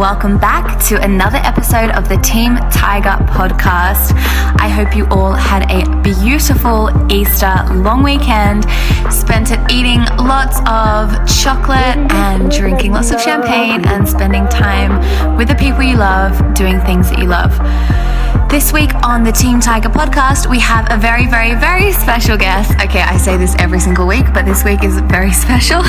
Welcome back to another episode of the Team Tiger podcast. I hope you all had a beautiful Easter long weekend, spent it eating lots of chocolate and drinking lots of champagne and spending time with the people you love, doing things that you love. This week on the Team Tiger podcast, we have a very, very, very special guest. Okay, I say this every single week, but this week is very special.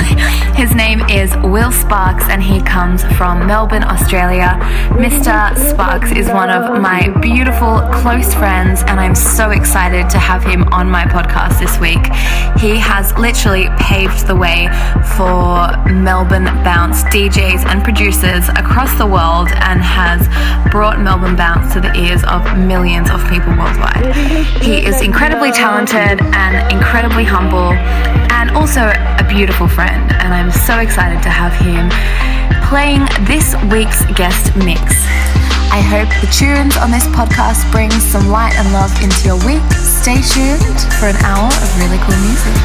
His name is Will Sparks and he comes from Melbourne, Australia. Mr. Sparks is one of my beautiful, close friends, and I'm so excited to have him on my podcast this week. He has literally paved the way for Melbourne Bounce DJs and producers across the world and has brought Melbourne Bounce to the ears of millions of people worldwide. He is incredibly talented and incredibly humble and also a beautiful friend. And I'm so excited to have him playing this week's guest mix. I hope the tunes on this podcast bring some light and love into your week. Stay tuned for an hour of really cool music.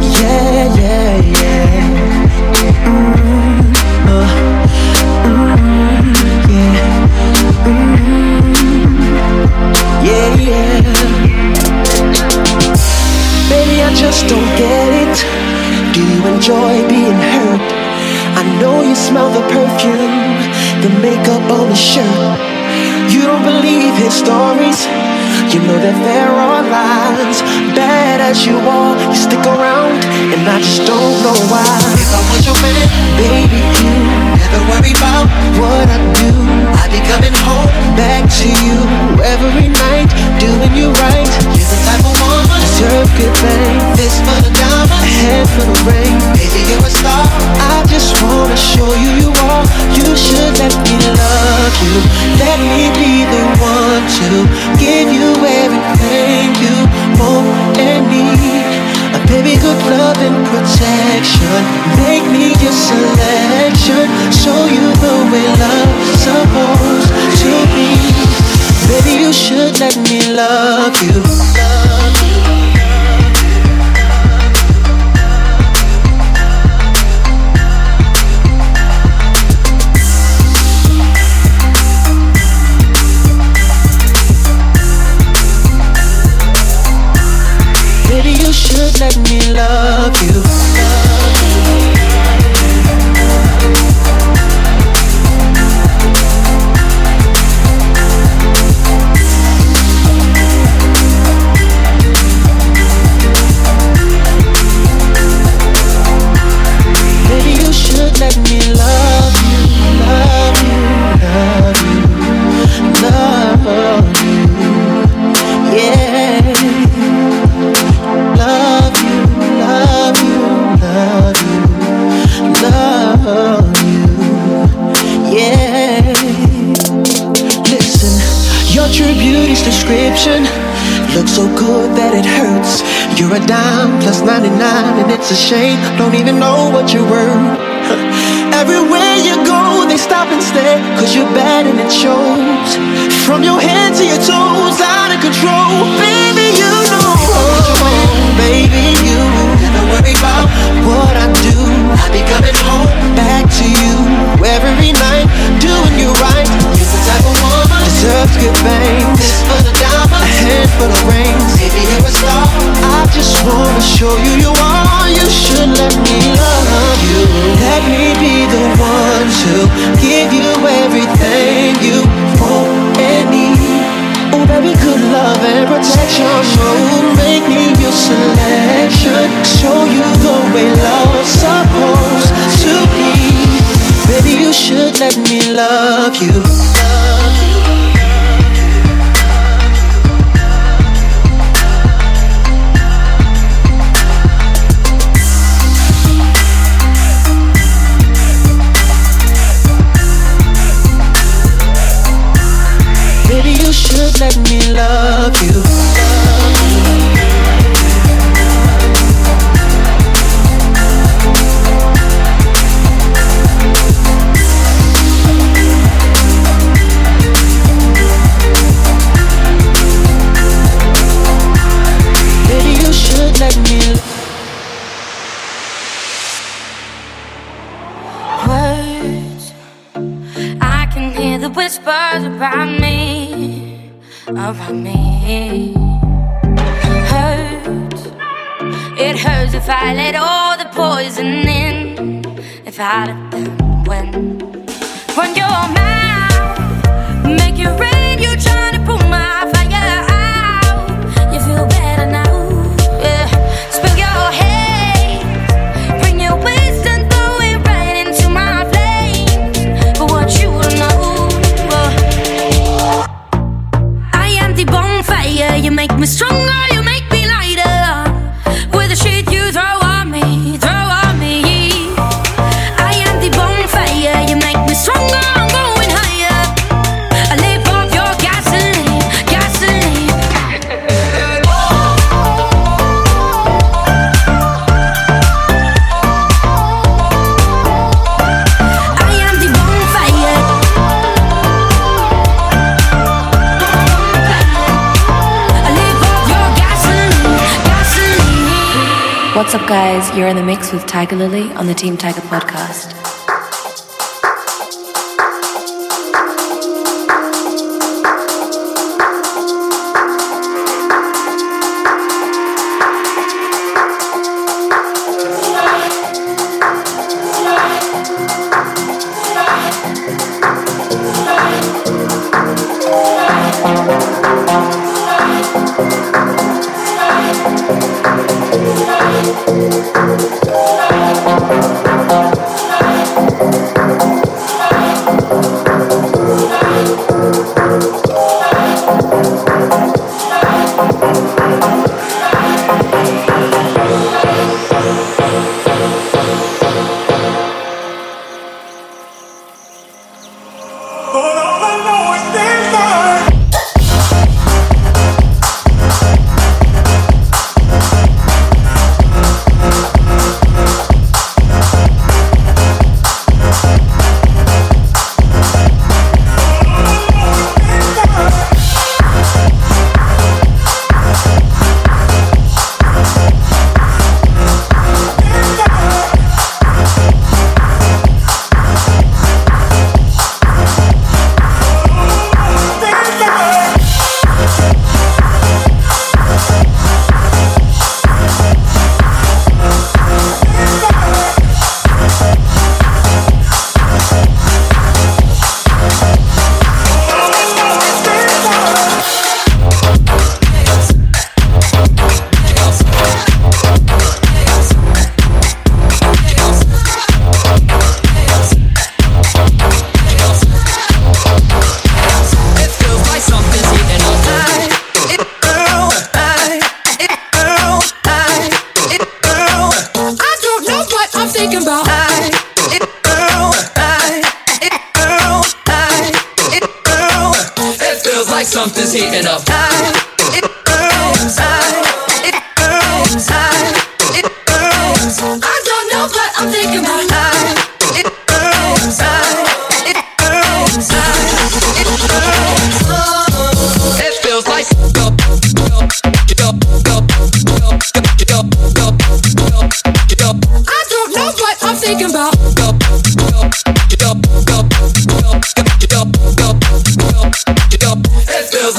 yeah, yeah, yeah. Enjoy being hurt? I know you smell the perfume, the makeup on the shirt. You don't believe his stories. You know that there are lies. Bad as you are, you stick around, and I just don't know why. If I was your man, baby, you never worry about what I do. I be coming home back to you every night, doing you right. You're the type of woman deserve good things. This for the diamond, a hand for the ring. Baby, you're a star. I just wanna show you you are. You should let me love you. Let me be the one to give you everything you want and need. A baby, good love and protection. Make me your selection. Show you the way love's supposed to be. Baby, you should let me love you. Love you. Should let me love you. So good that it hurts. You're a dime plus 99, and it's a shame. Don't even know what you're worth. Everywhere you go, they stop and stare, cause you're bad and it shows. From your head to your toes, out of control. Baby, you know. Baby, you never worry about what I do. I be coming home back to you every night, doing you right. You're the type of woman deserves good things. This for the hand for the rings. Baby, you're a star. I just wanna show you you are. You should let me love you. Let me be the one to give you everything you want and need. Oh, baby, good love and protection. Oh, make me your selection. Show you the way love's supposed to be. Baby, you should let me love you. Love you. should let me love you. Words, I can hear the whispers about me around me. Hurts. It hurts if I let all the poison in. If I let them win. When your mouth make it rain, you're trying to pull guys? You're in the mix with Tiger Lily on the Team Tiger podcast.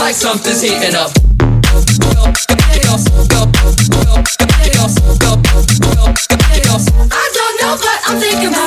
Like something's heating up. I don't know what I'm thinking about.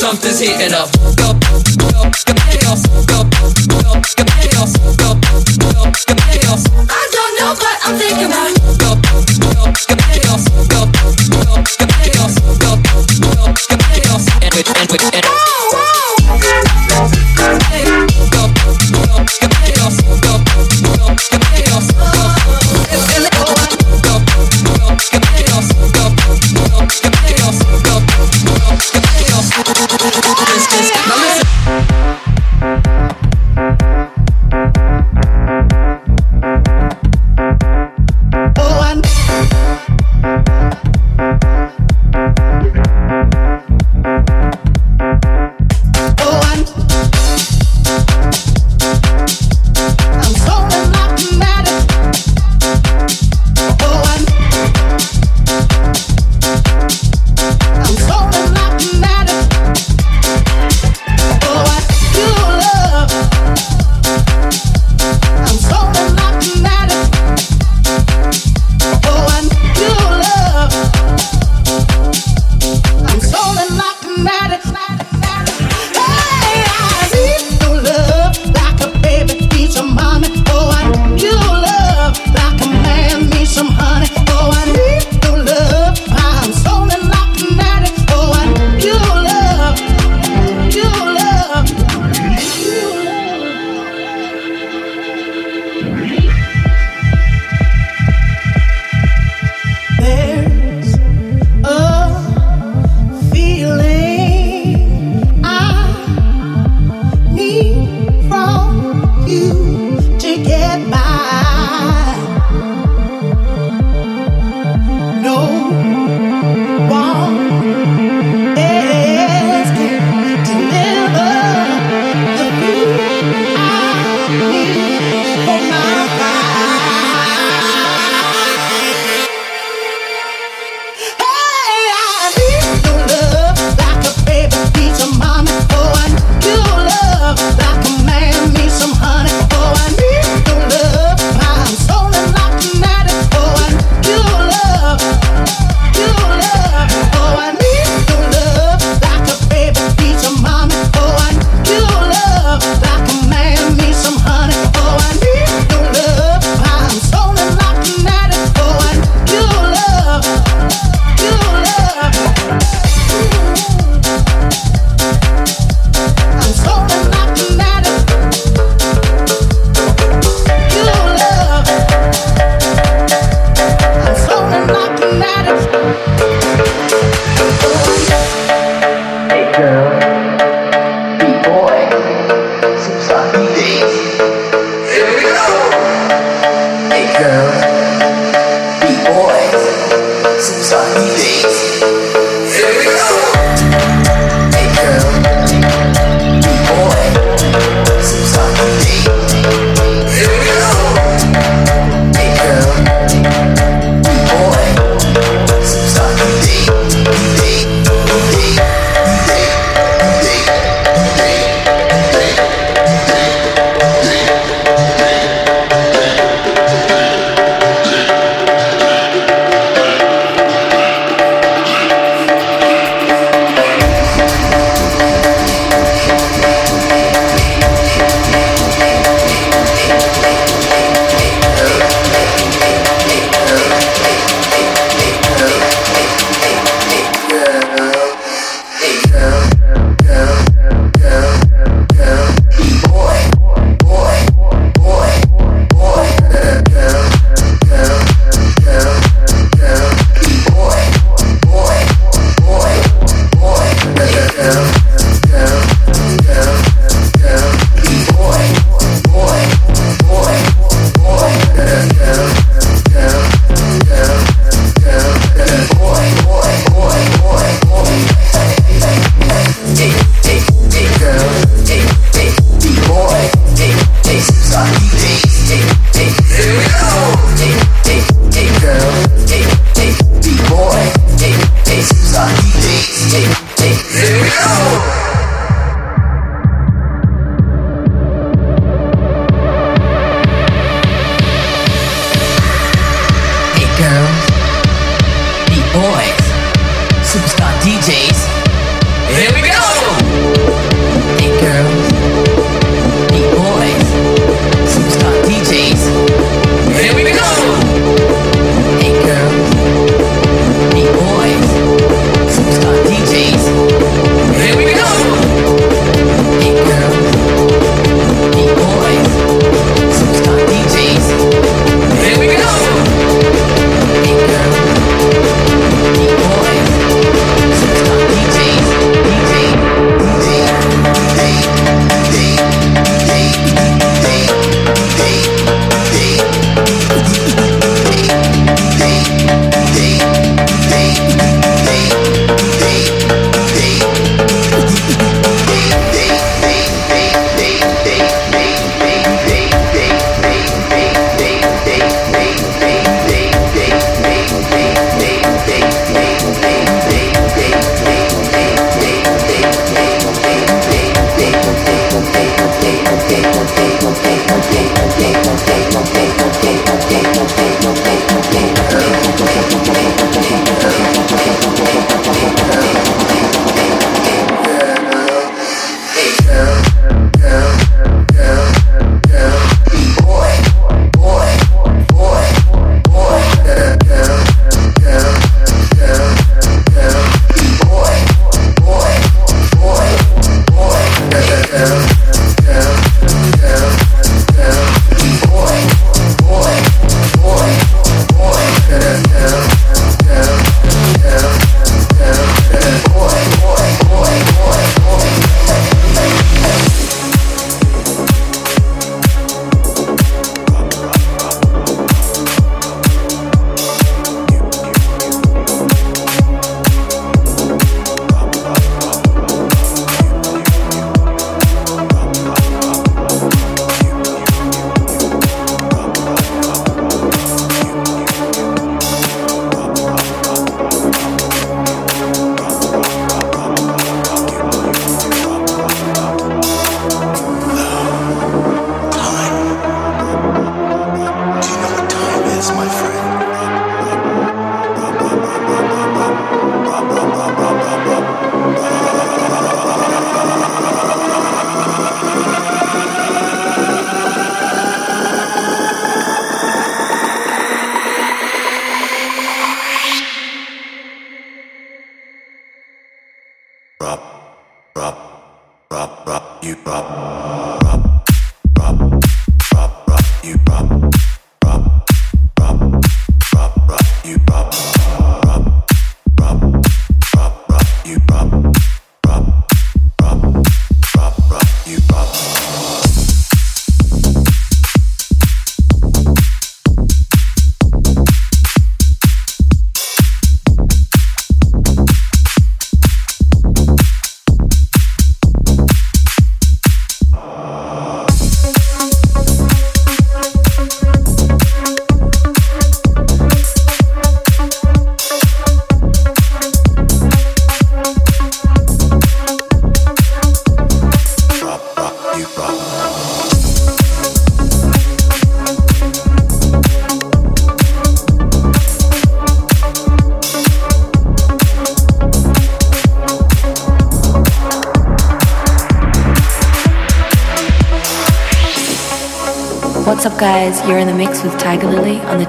Something's heating up. I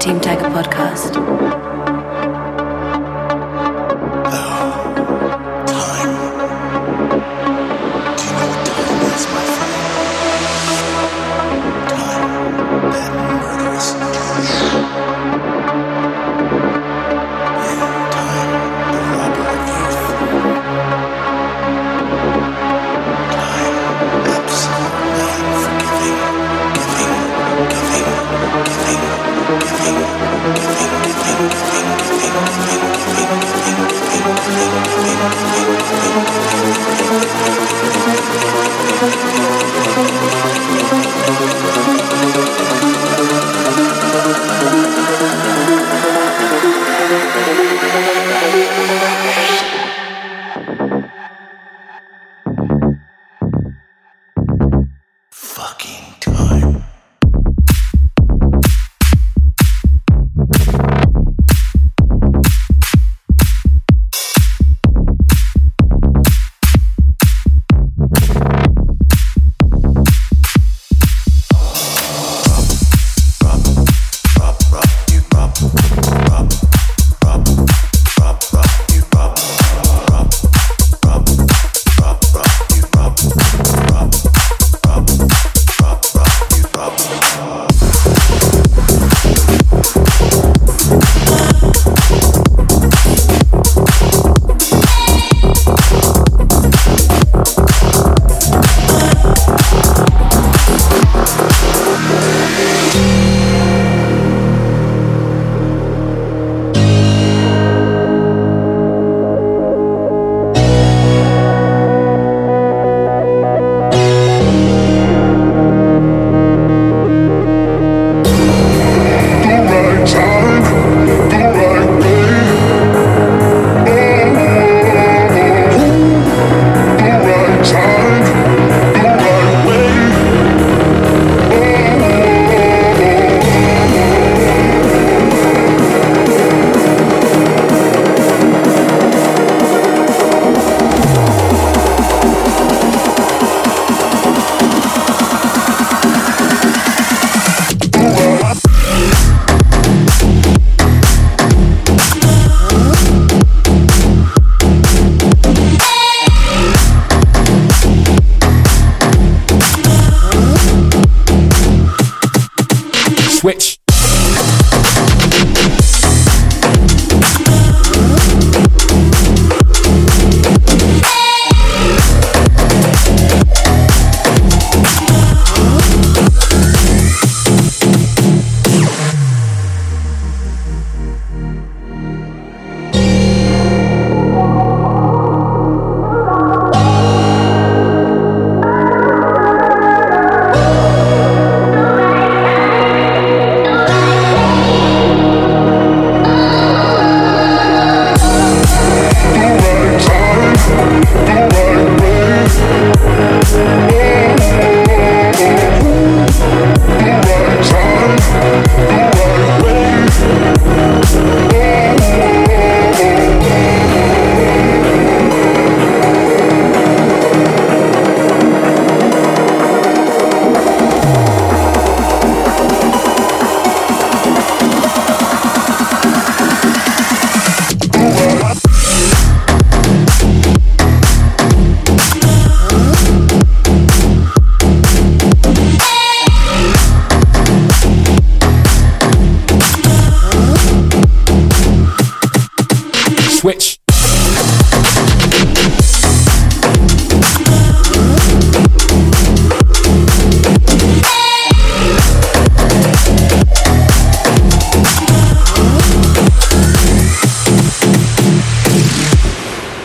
Team Tiger podcast.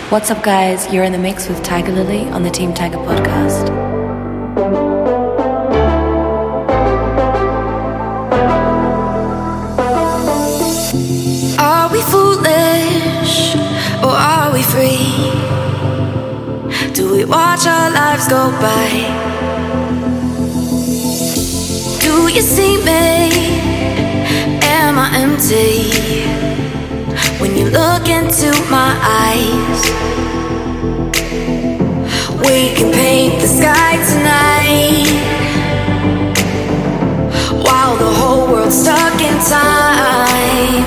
What's up, guys? You're in the mix with Tiger Lily on the Team Tiger podcast. Are we foolish or are we free? Do we watch our lives go by? Do you see me? Am I empty? when you look into my eyes. We can paint the sky tonight while the whole world's stuck in time.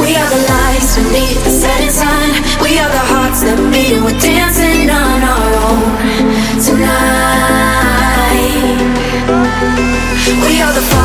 We are the lights beneath the setting sun. We are the hearts that beat and we're dancing on our own tonight. We are the.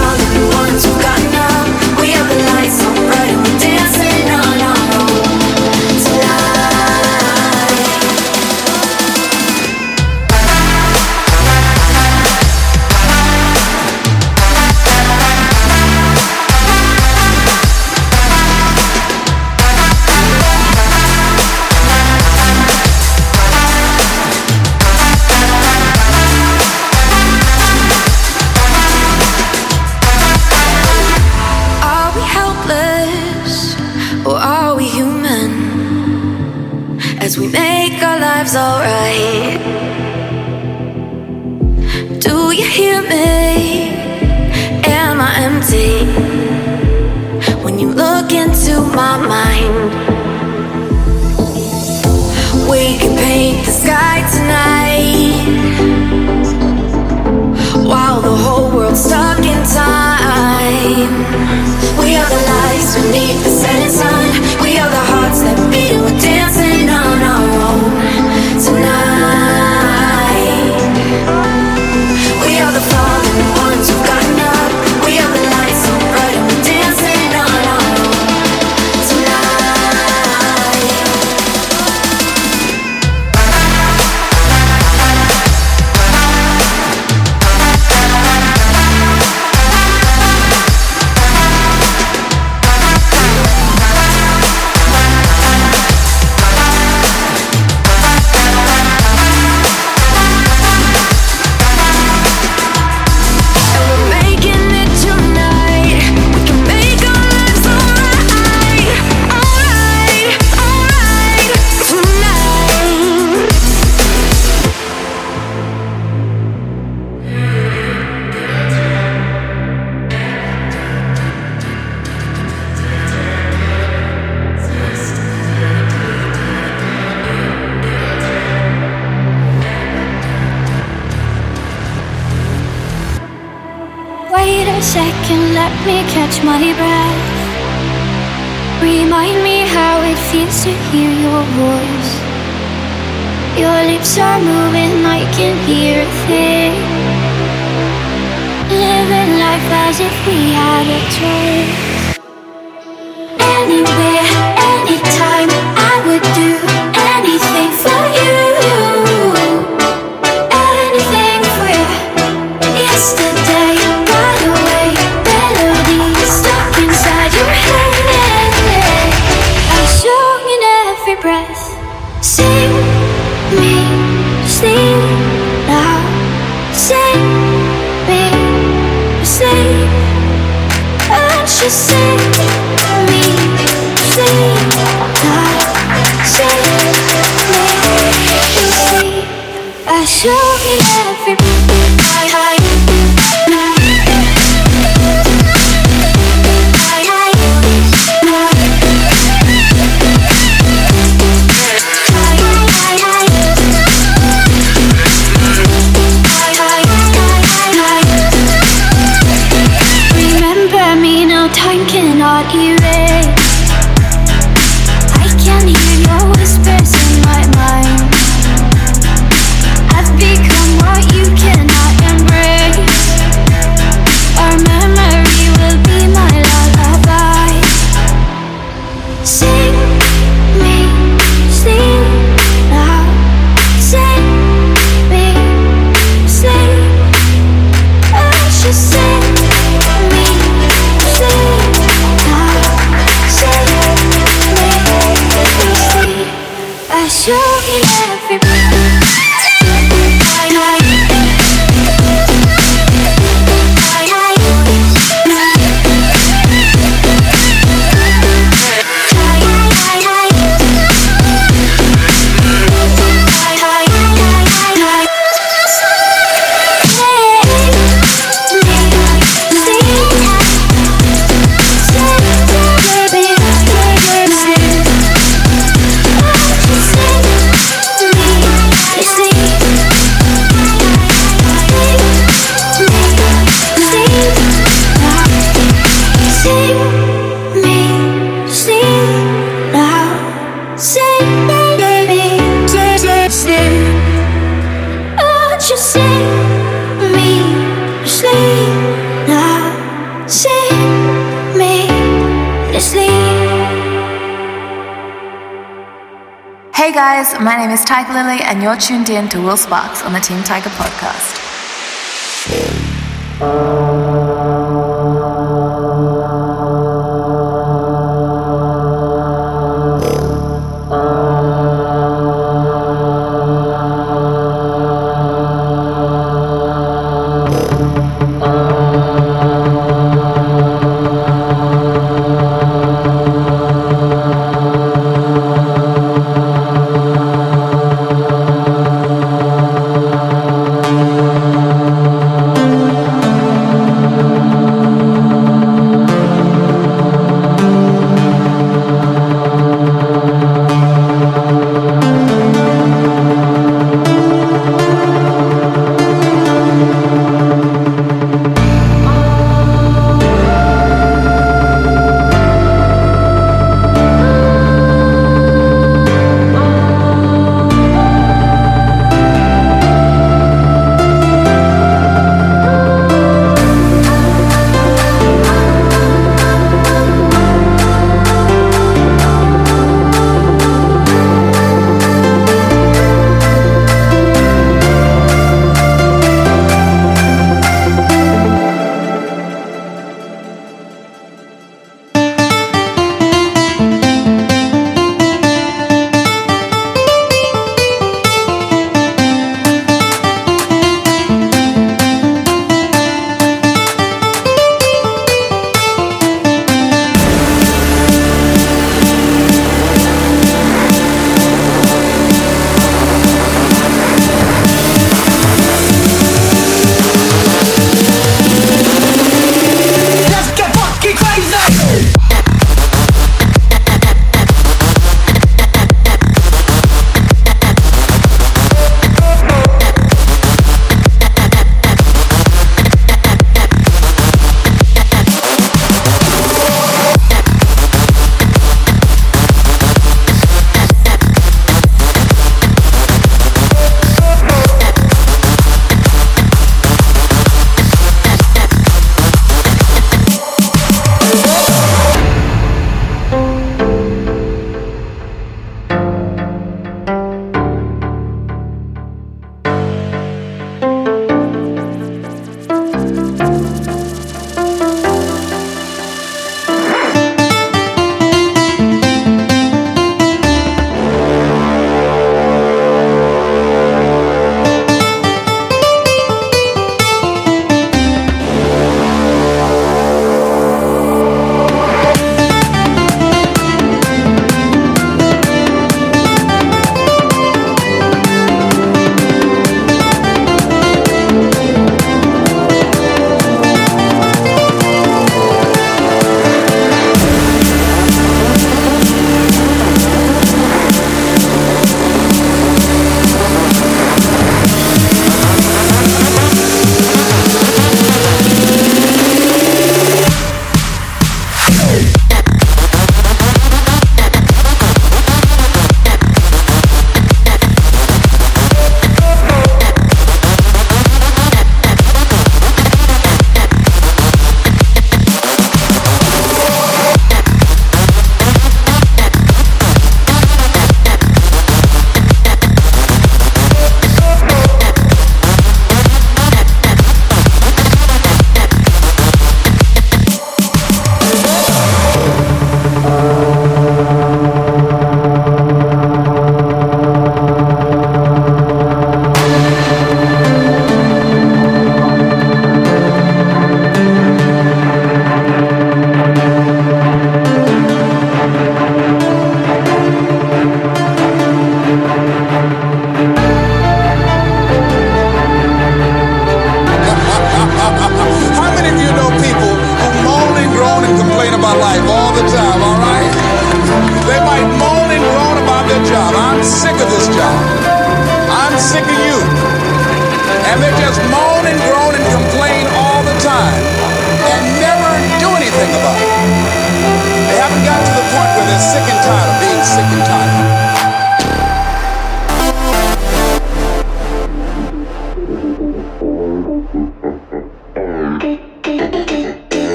Tiger Lily, and you're tuned in to Will Sparks on the Team Tiger podcast.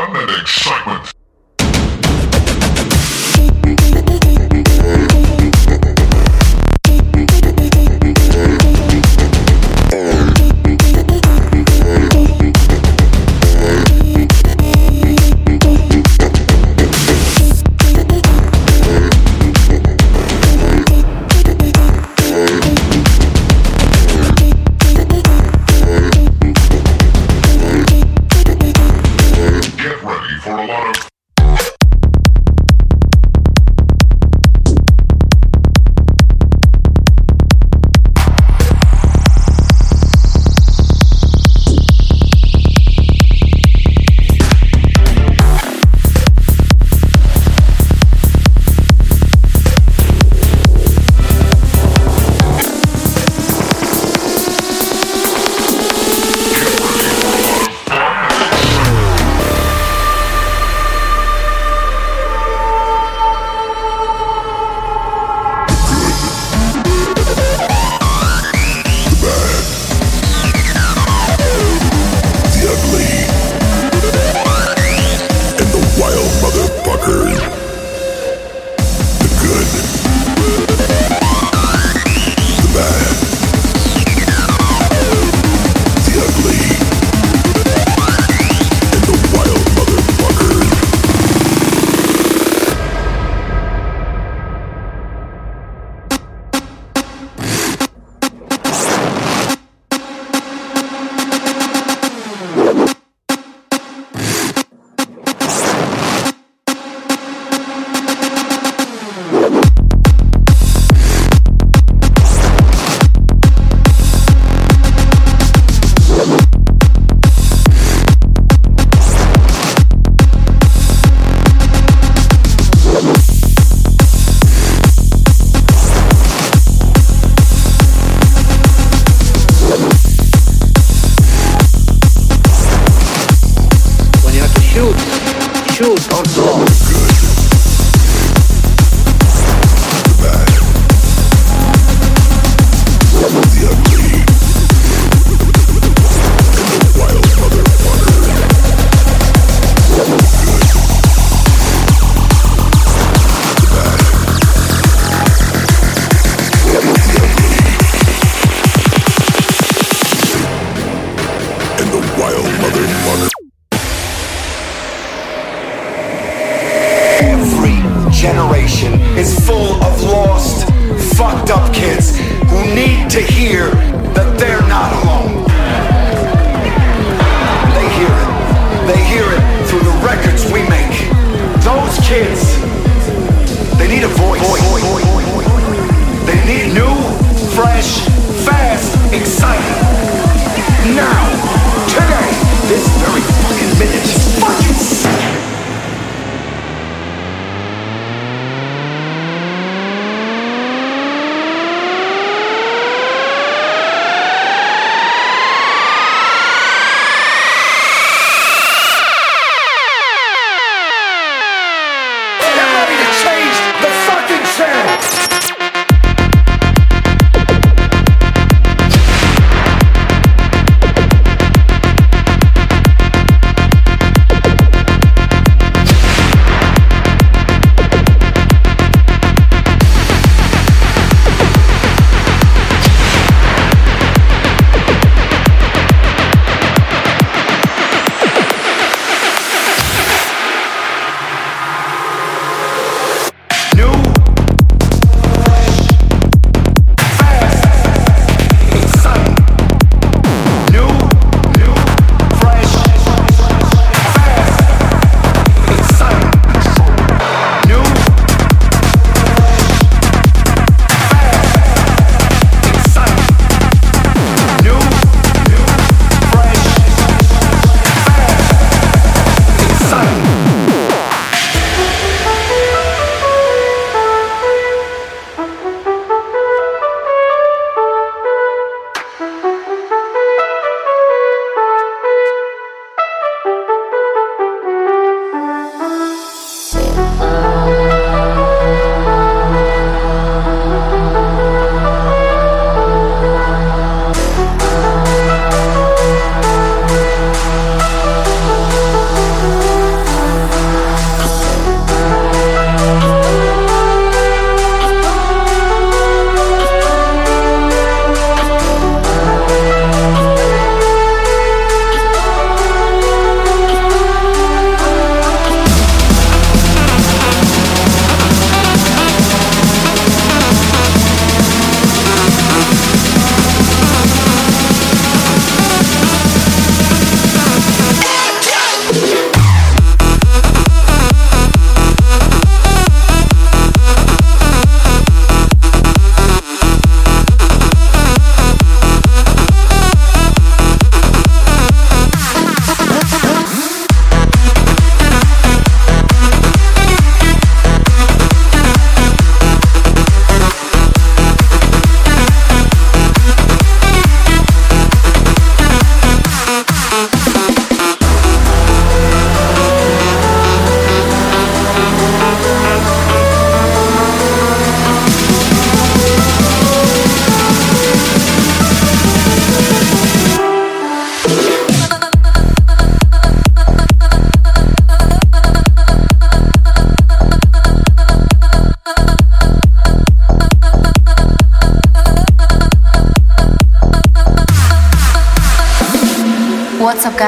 fun and excitement.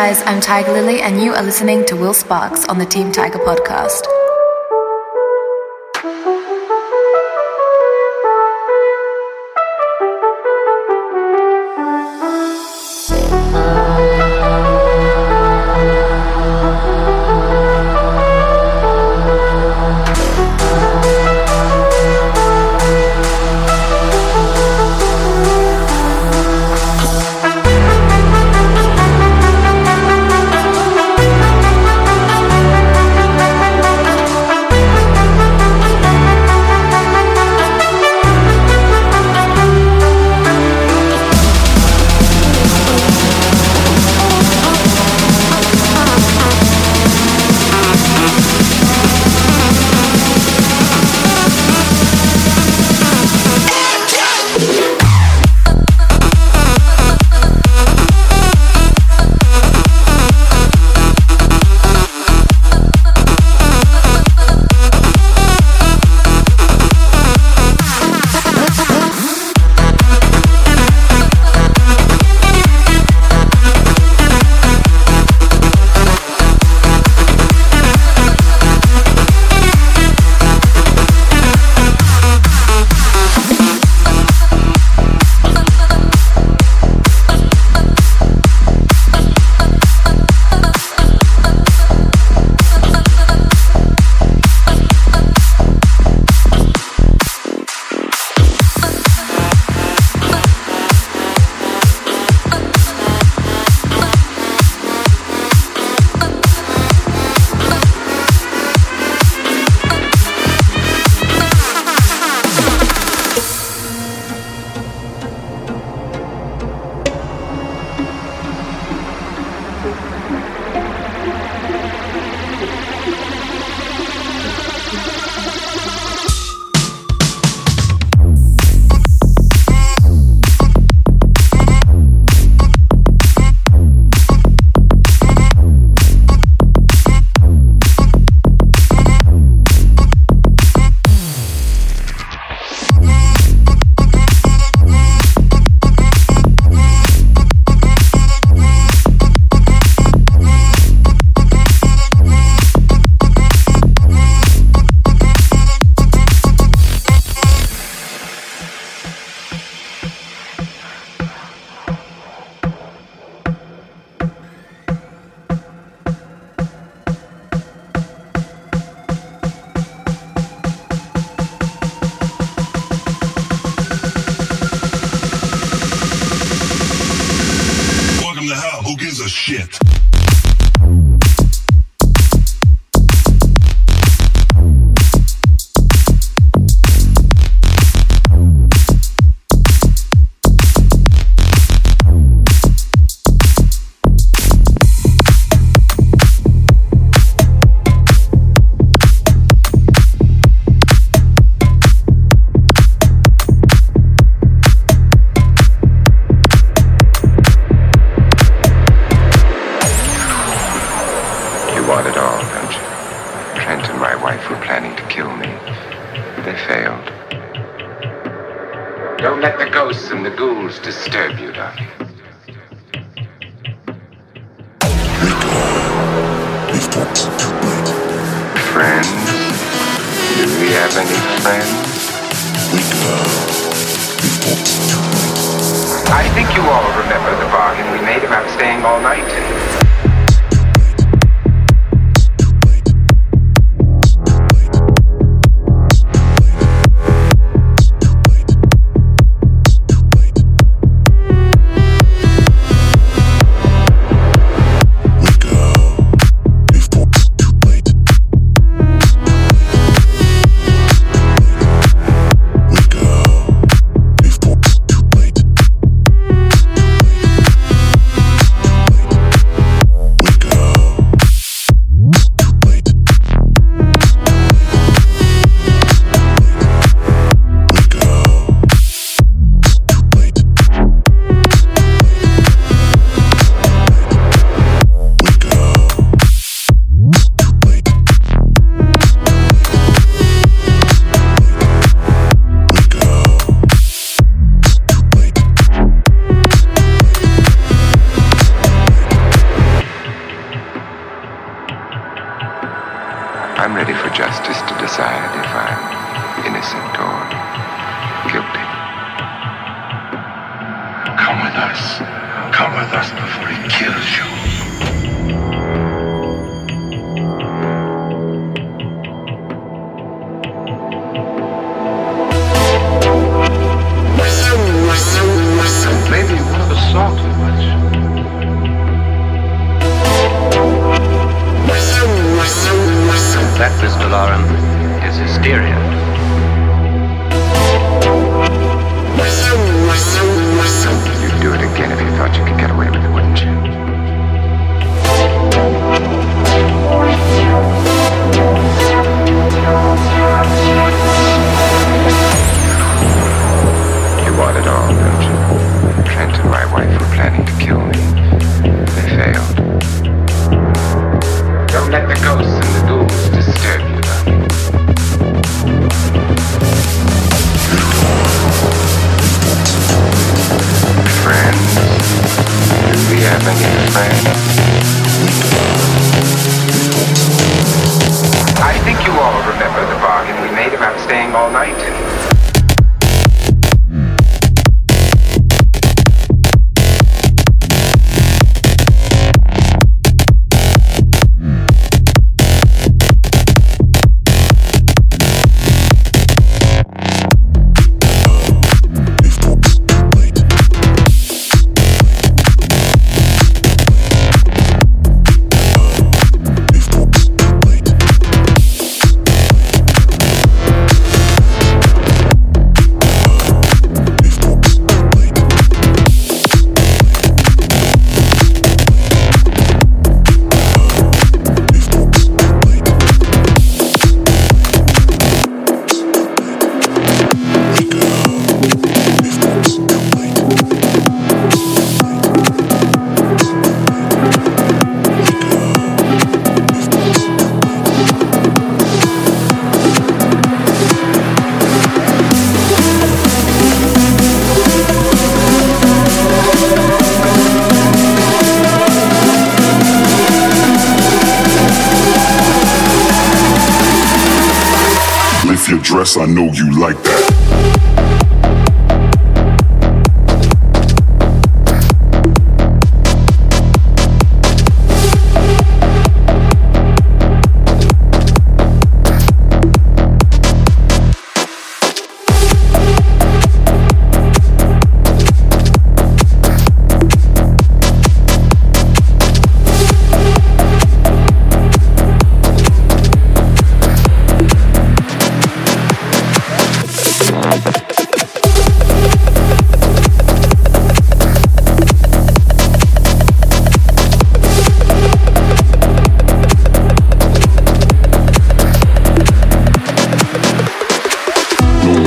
Guys? I'm Tiger Lily, and you are listening to Will Sparks on the Team Tiger podcast.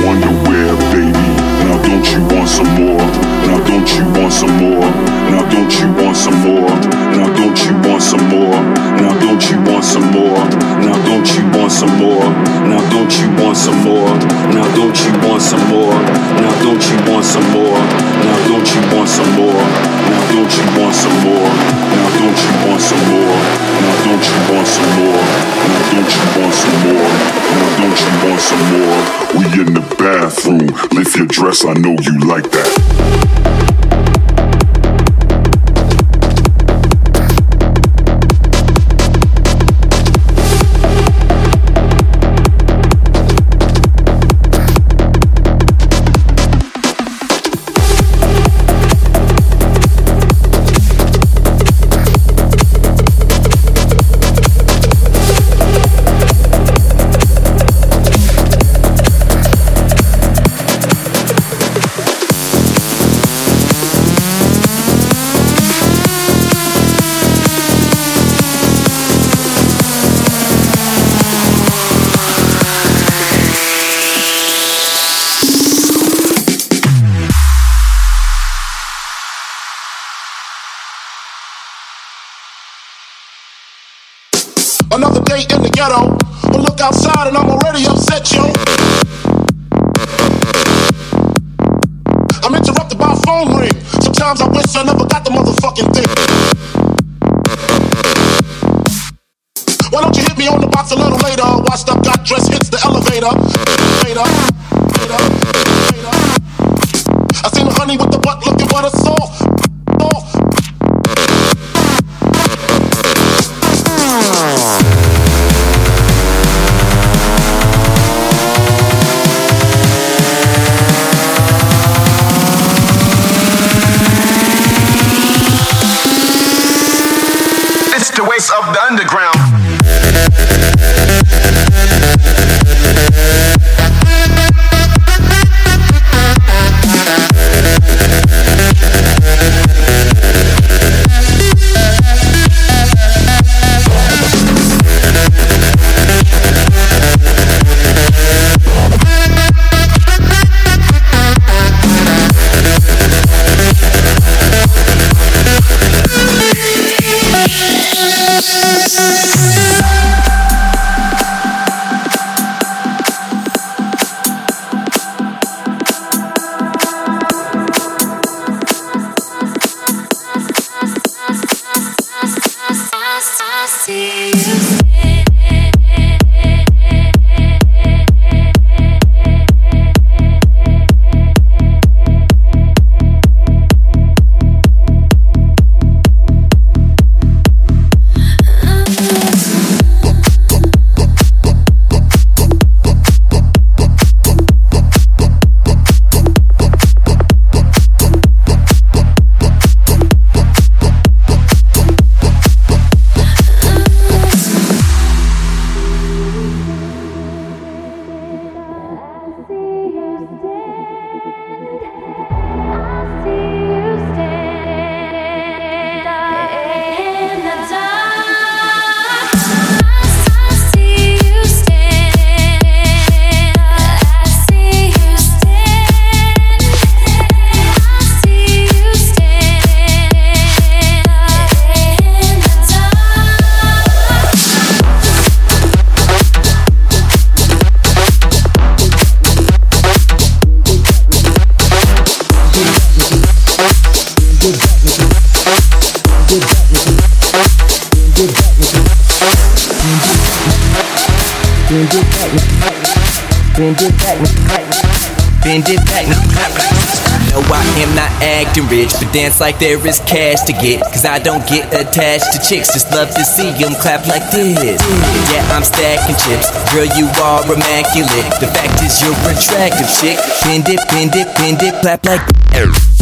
No underwear, baby. Now don't you want some more? Now don't you want some more? Now don't you want some more? Now don't you want some more? Now don't you want some more? Now don't you want some more? Now don't you want some more? Now don't you want some more? Now don't you want some more? Now don't you want some more? Now don't you want some more? Now don't you want some more? Now don't you want some more? Now don't you want some more? Now don't you want some more? We in the bathroom. Lift your dress, I know you like that. Thank you. son of a dance like there is cash to get. Cause I don't get attached to chicks, just love to see them clap like this. Yeah, I'm stacking chips. Girl, you are immaculate. The fact is, you're attractive, chick. Bend it, bend it, bend it, clap like.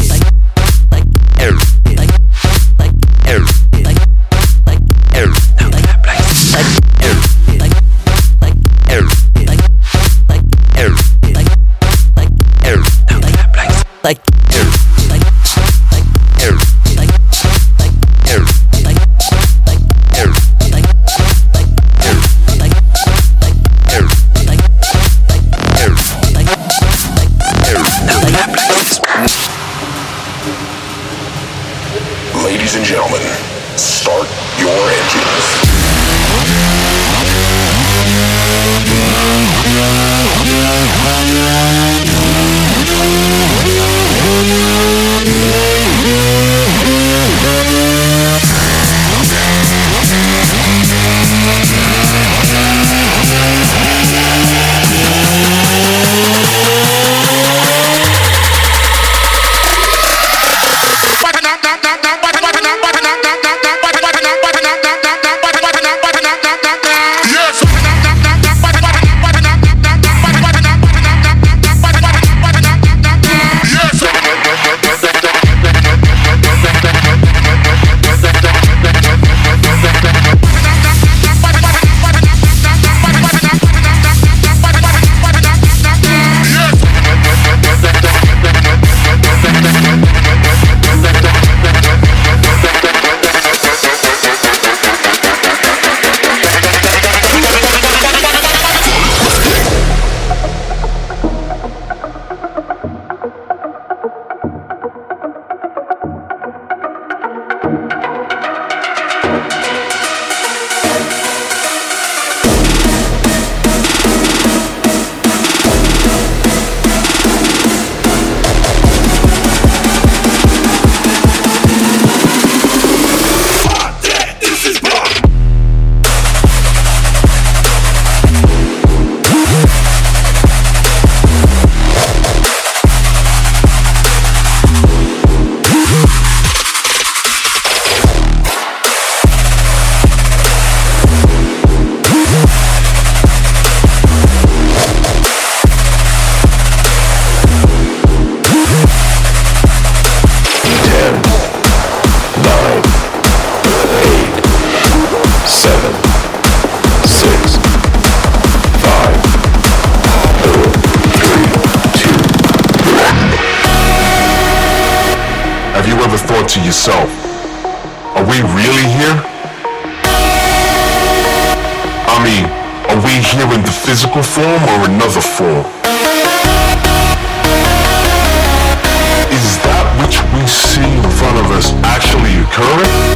mean, are we here in the physical form or another form? Is that which we see in front of us actually occurring?